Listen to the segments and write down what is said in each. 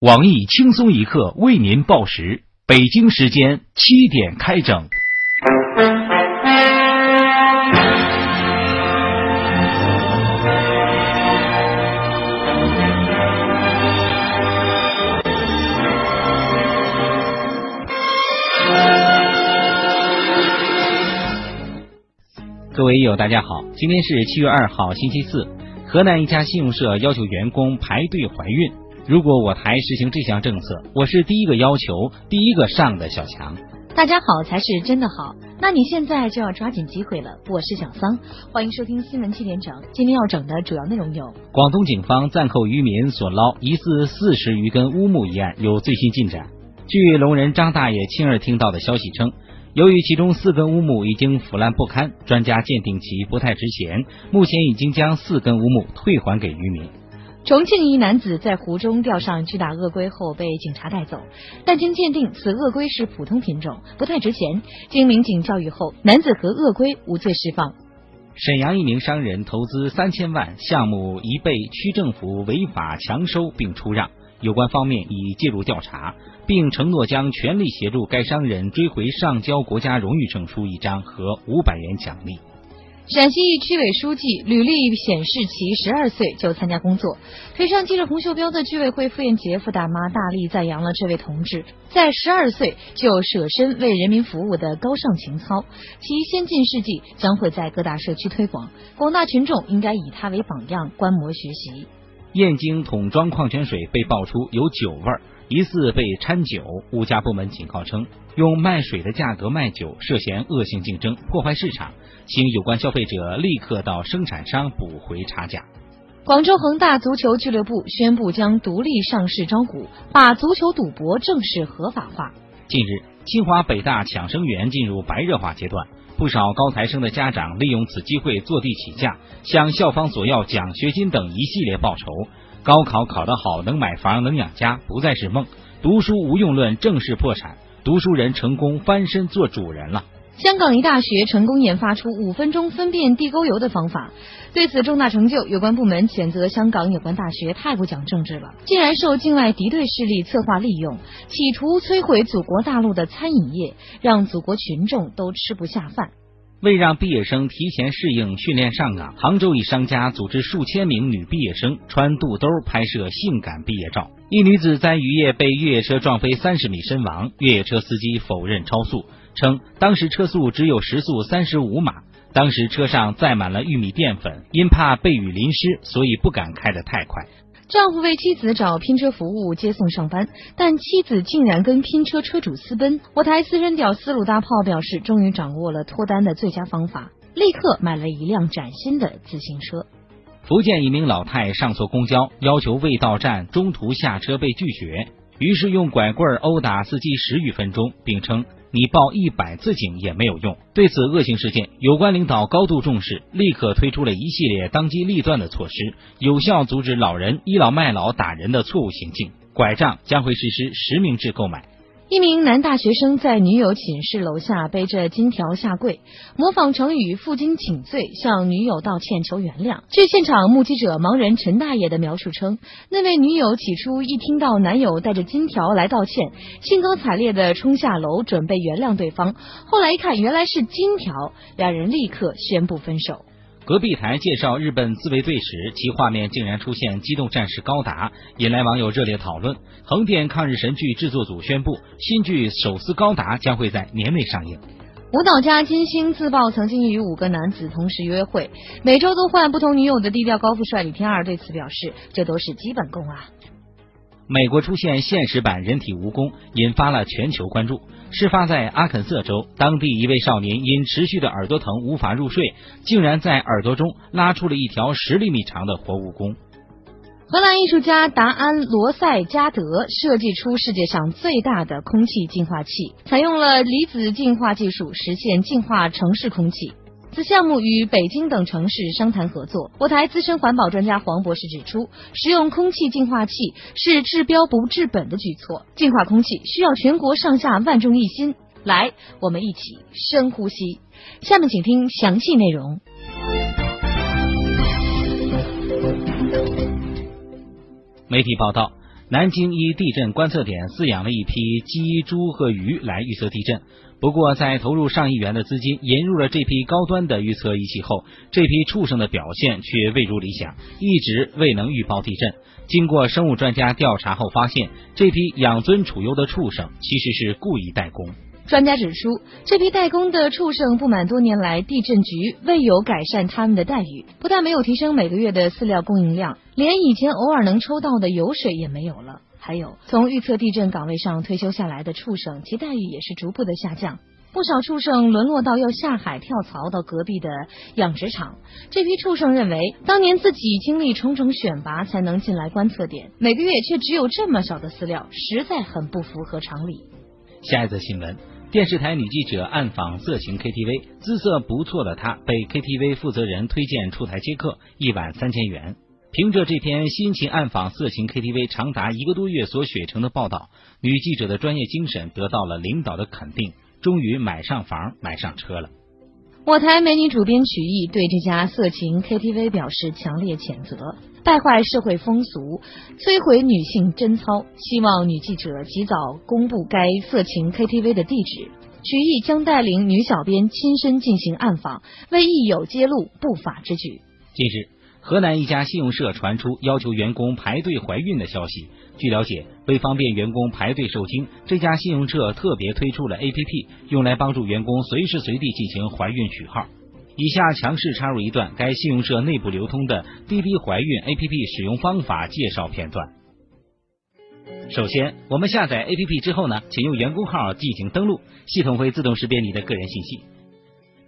网易轻松一刻为您报时，北京时间七点开整。各位友，大家好，今天是七月二号，星期四。河南一家信用社要求员工排队怀孕。如果我台实行这项政策，我是第一个要求、第一个上的小强。大家好才是真的好，那你现在就要抓紧机会了。我是小桑，欢迎收听新闻七点整。今天要整的主要内容有：广东警方暂扣渔民所捞疑似四十余根乌木一案有最新进展。据聋人张大爷亲耳听到的消息称，由于其中四根乌木已经腐烂不堪，专家鉴定其不太值钱，目前已经将四根乌木退还给渔民。重庆一男子在湖中钓上巨大鳄龟后被警察带走，但经鉴定，此鳄龟是普通品种，不太值钱。经民警教育后，男子和鳄龟无罪释放。沈阳一名商人投资三千万，项目已被区政府违法强收并出让，有关方面已介入调查，并承诺将全力协助该商人追回上交国家荣誉证书一张和五百元奖励。陕西一区委书记履历显示，其十二岁就参加工作，腿上系着红袖标的居委会妇炎杰夫大妈大力赞扬了这位同志在十二岁就舍身为人民服务的高尚情操，其先进事迹将会在各大社区推广，广大群众应该以他为榜样，观摩学习。燕京桶装矿泉水被爆出有酒味儿。疑似被掺酒，物价部门警告称，用卖水的价格卖酒涉嫌恶性竞争，破坏市场，请有关消费者立刻到生产商补回差价。广州恒大足球俱乐部宣布将独立上市招股，把足球赌博正式合法化。近日，清华北大抢生源进入白热化阶段，不少高材生的家长利用此机会坐地起价，向校方索要奖学金等一系列报酬。高考考得好，能买房，能养家，不再是梦。读书无用论正式破产，读书人成功翻身做主人了。香港一大学成功研发出五分钟分辨地沟油的方法，对此重大成就，有关部门谴责香港有关大学太不讲政治了，竟然受境外敌对势力策划利用，企图摧毁祖国大陆的餐饮业，让祖国群众都吃不下饭。为让毕业生提前适应训练上岗，杭州一商家组织数千名女毕业生穿肚兜拍摄性感毕业照。一女子在雨夜被越野车撞飞三十米身亡，越野车司机否认超速，称当时车速只有时速三十五码，当时车上载满了玉米淀粉，因怕被雨淋湿，所以不敢开得太快。丈夫为妻子找拼车服务接送上班，但妻子竟然跟拼车车主私奔。我台私人屌丝鲁大炮表示，终于掌握了脱单的最佳方法，立刻买了一辆崭新的自行车。福建一名老太上错公交，要求未到站中途下车被拒绝，于是用拐棍殴打司机十余分钟，并称。你报一百次警也没有用。对此恶性事件，有关领导高度重视，立刻推出了一系列当机立断的措施，有效阻止老人倚老卖老打人的错误行径。拐杖将会实施实名制购买。一名男大学生在女友寝室楼下背着金条下跪，模仿成语“负荆请罪”，向女友道歉求原谅。据现场目击者盲人陈大爷的描述称，那位女友起初一听到男友带着金条来道歉，兴高采烈的冲下楼准备原谅对方，后来一看原来是金条，两人立刻宣布分手。隔壁台介绍日本自卫队时，其画面竟然出现机动战士高达，引来网友热烈讨论。横店抗日神剧制作组宣布，新剧《手撕高达》将会在年内上映。舞蹈家金星自曝曾经与五个男子同时约会，每周都换不同女友的低调高富帅李天二对此表示，这都是基本功啊。美国出现现实版人体蜈蚣，引发了全球关注。事发在阿肯色州，当地一位少年因持续的耳朵疼无法入睡，竟然在耳朵中拉出了一条十厘米长的活蜈蚣。荷兰艺术家达安罗塞加德设计出世界上最大的空气净化器，采用了离子净化技术，实现净化城市空气。此项目与北京等城市商谈合作。我台资深环保专家黄博士指出，使用空气净化器是治标不治本的举措。净化空气需要全国上下万众一心。来，我们一起深呼吸。下面请听详细内容。媒体报道。南京一地震观测点饲养了一批鸡、猪和鱼来预测地震。不过，在投入上亿元的资金引入了这批高端的预测仪器后，这批畜生的表现却未如理想，一直未能预报地震。经过生物专家调查后发现，这批养尊处优的畜生其实是故意代工。专家指出，这批代工的畜生不满多年来地震局未有改善他们的待遇，不但没有提升每个月的饲料供应量，连以前偶尔能抽到的油水也没有了。还有，从预测地震岗位上退休下来的畜生，其待遇也是逐步的下降。不少畜生沦落到要下海跳槽到隔壁的养殖场。这批畜生认为，当年自己经历重重选拔才能进来观测点，每个月却只有这么少的饲料，实在很不符合常理。下一则新闻：电视台女记者暗访色情 KTV，姿色不错的她被 KTV 负责人推荐出台接客，一晚三千元。凭着这篇辛勤暗访色情 KTV 长达一个多月所写成的报道，女记者的专业精神得到了领导的肯定，终于买上房买上车了。我台美女主编曲艺对这家色情 KTV 表示强烈谴责，败坏社会风俗，摧毁女性贞操，希望女记者及早公布该色情 KTV 的地址。曲艺将带领女小编亲身进行暗访，为益友揭露不法之举。近日。河南一家信用社传出要求员工排队怀孕的消息。据了解，为方便员工排队受精，这家信用社特别推出了 APP，用来帮助员工随时随地进行怀孕取号。以下强势插入一段该信用社内部流通的滴滴怀孕 APP 使用方法介绍片段。首先，我们下载 APP 之后呢，请用员工号进行登录，系统会自动识别你的个人信息。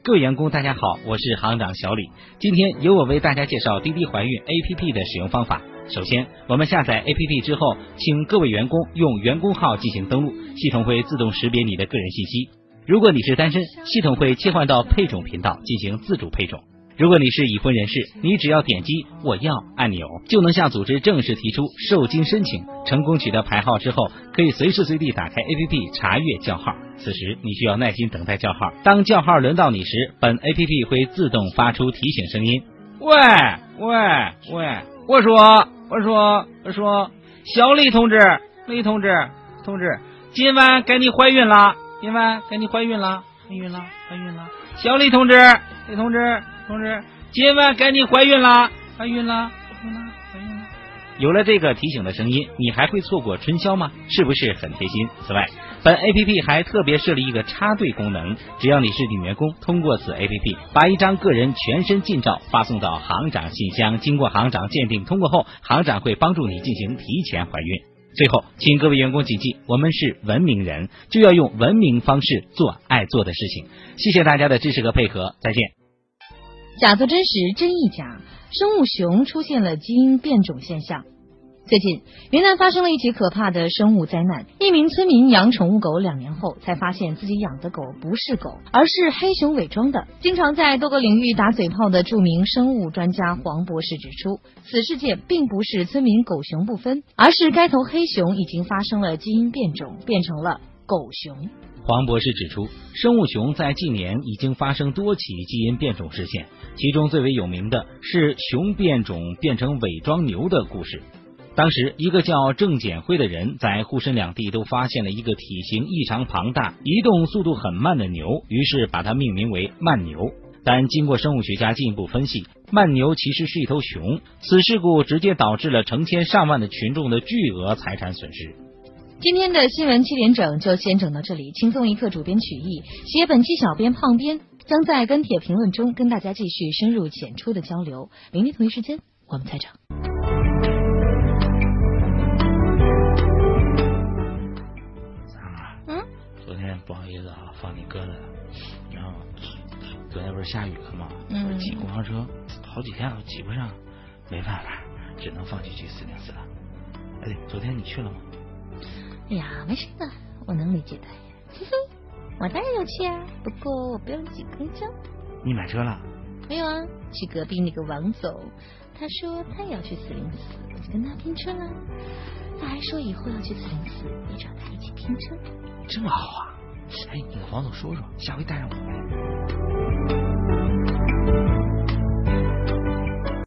各位员工，大家好，我是行长小李。今天由我为大家介绍滴滴怀孕 APP 的使用方法。首先，我们下载 APP 之后，请各位员工用员工号进行登录，系统会自动识别你的个人信息。如果你是单身，系统会切换到配种频道进行自主配种。如果你是已婚人士，你只要点击“我要”按钮，就能向组织正式提出受精申请。成功取得牌号之后，可以随时随地打开 APP 查阅叫号。此时你需要耐心等待叫号。当叫号轮到你时，本 APP 会自动发出提醒声音：“喂喂喂，我说我说我说，小李同志，李同志同志，今晚该你怀孕了，今晚该你怀孕了，怀孕了，怀孕了，小李同志，李同志。”同志，今晚该你怀孕了，怀孕了，怀孕了，有了这个提醒的声音，你还会错过春宵吗？是不是很贴心？此外，本 A P P 还特别设立一个插队功能，只要你是女员工，通过此 A P P 把一张个人全身近照发送到行长信箱，经过行长鉴定通过后，行长会帮助你进行提前怀孕。最后，请各位员工谨记，我们是文明人，就要用文明方式做爱做的事情。谢谢大家的支持和配合，再见。假作真实，真亦假。生物熊出现了基因变种现象。最近，云南发生了一起可怕的生物灾难。一名村民养宠物狗两年后，才发现自己养的狗不是狗，而是黑熊伪装的。经常在多个领域打嘴炮的著名生物专家黄博士指出，此事件并不是村民狗熊不分，而是该头黑熊已经发生了基因变种，变成了狗熊。黄博士指出，生物熊在近年已经发生多起基因变种事件，其中最为有名的是熊变种变成伪装牛的故事。当时，一个叫郑简辉的人在沪深两地都发现了一个体型异常庞大、移动速度很慢的牛，于是把它命名为慢牛。但经过生物学家进一步分析，慢牛其实是一头熊。此事故直接导致了成千上万的群众的巨额财产损失。今天的新闻七点整就先整到这里。轻松一刻主编曲艺，写本期小编胖编将在跟帖评论中跟大家继续深入浅出的交流。明天同一时间我们再整。嗯，昨天不好意思啊，放你鸽子了。然后昨天不是下雨了吗？嗯，挤公交车好几天了挤不上，没办法，只能放弃去四零四了。哎，昨天你去了吗？哎呀，没事的，我能理解的。嘿嘿，我当然要去啊，不过我不用挤公交。你买车了？没有啊，去隔壁那个王总，他说他也要去四零四，我就跟他拼车了。他还说以后要去四零四，也找他一起拼车。这么好啊！哎，你跟王总说说，下回带上我。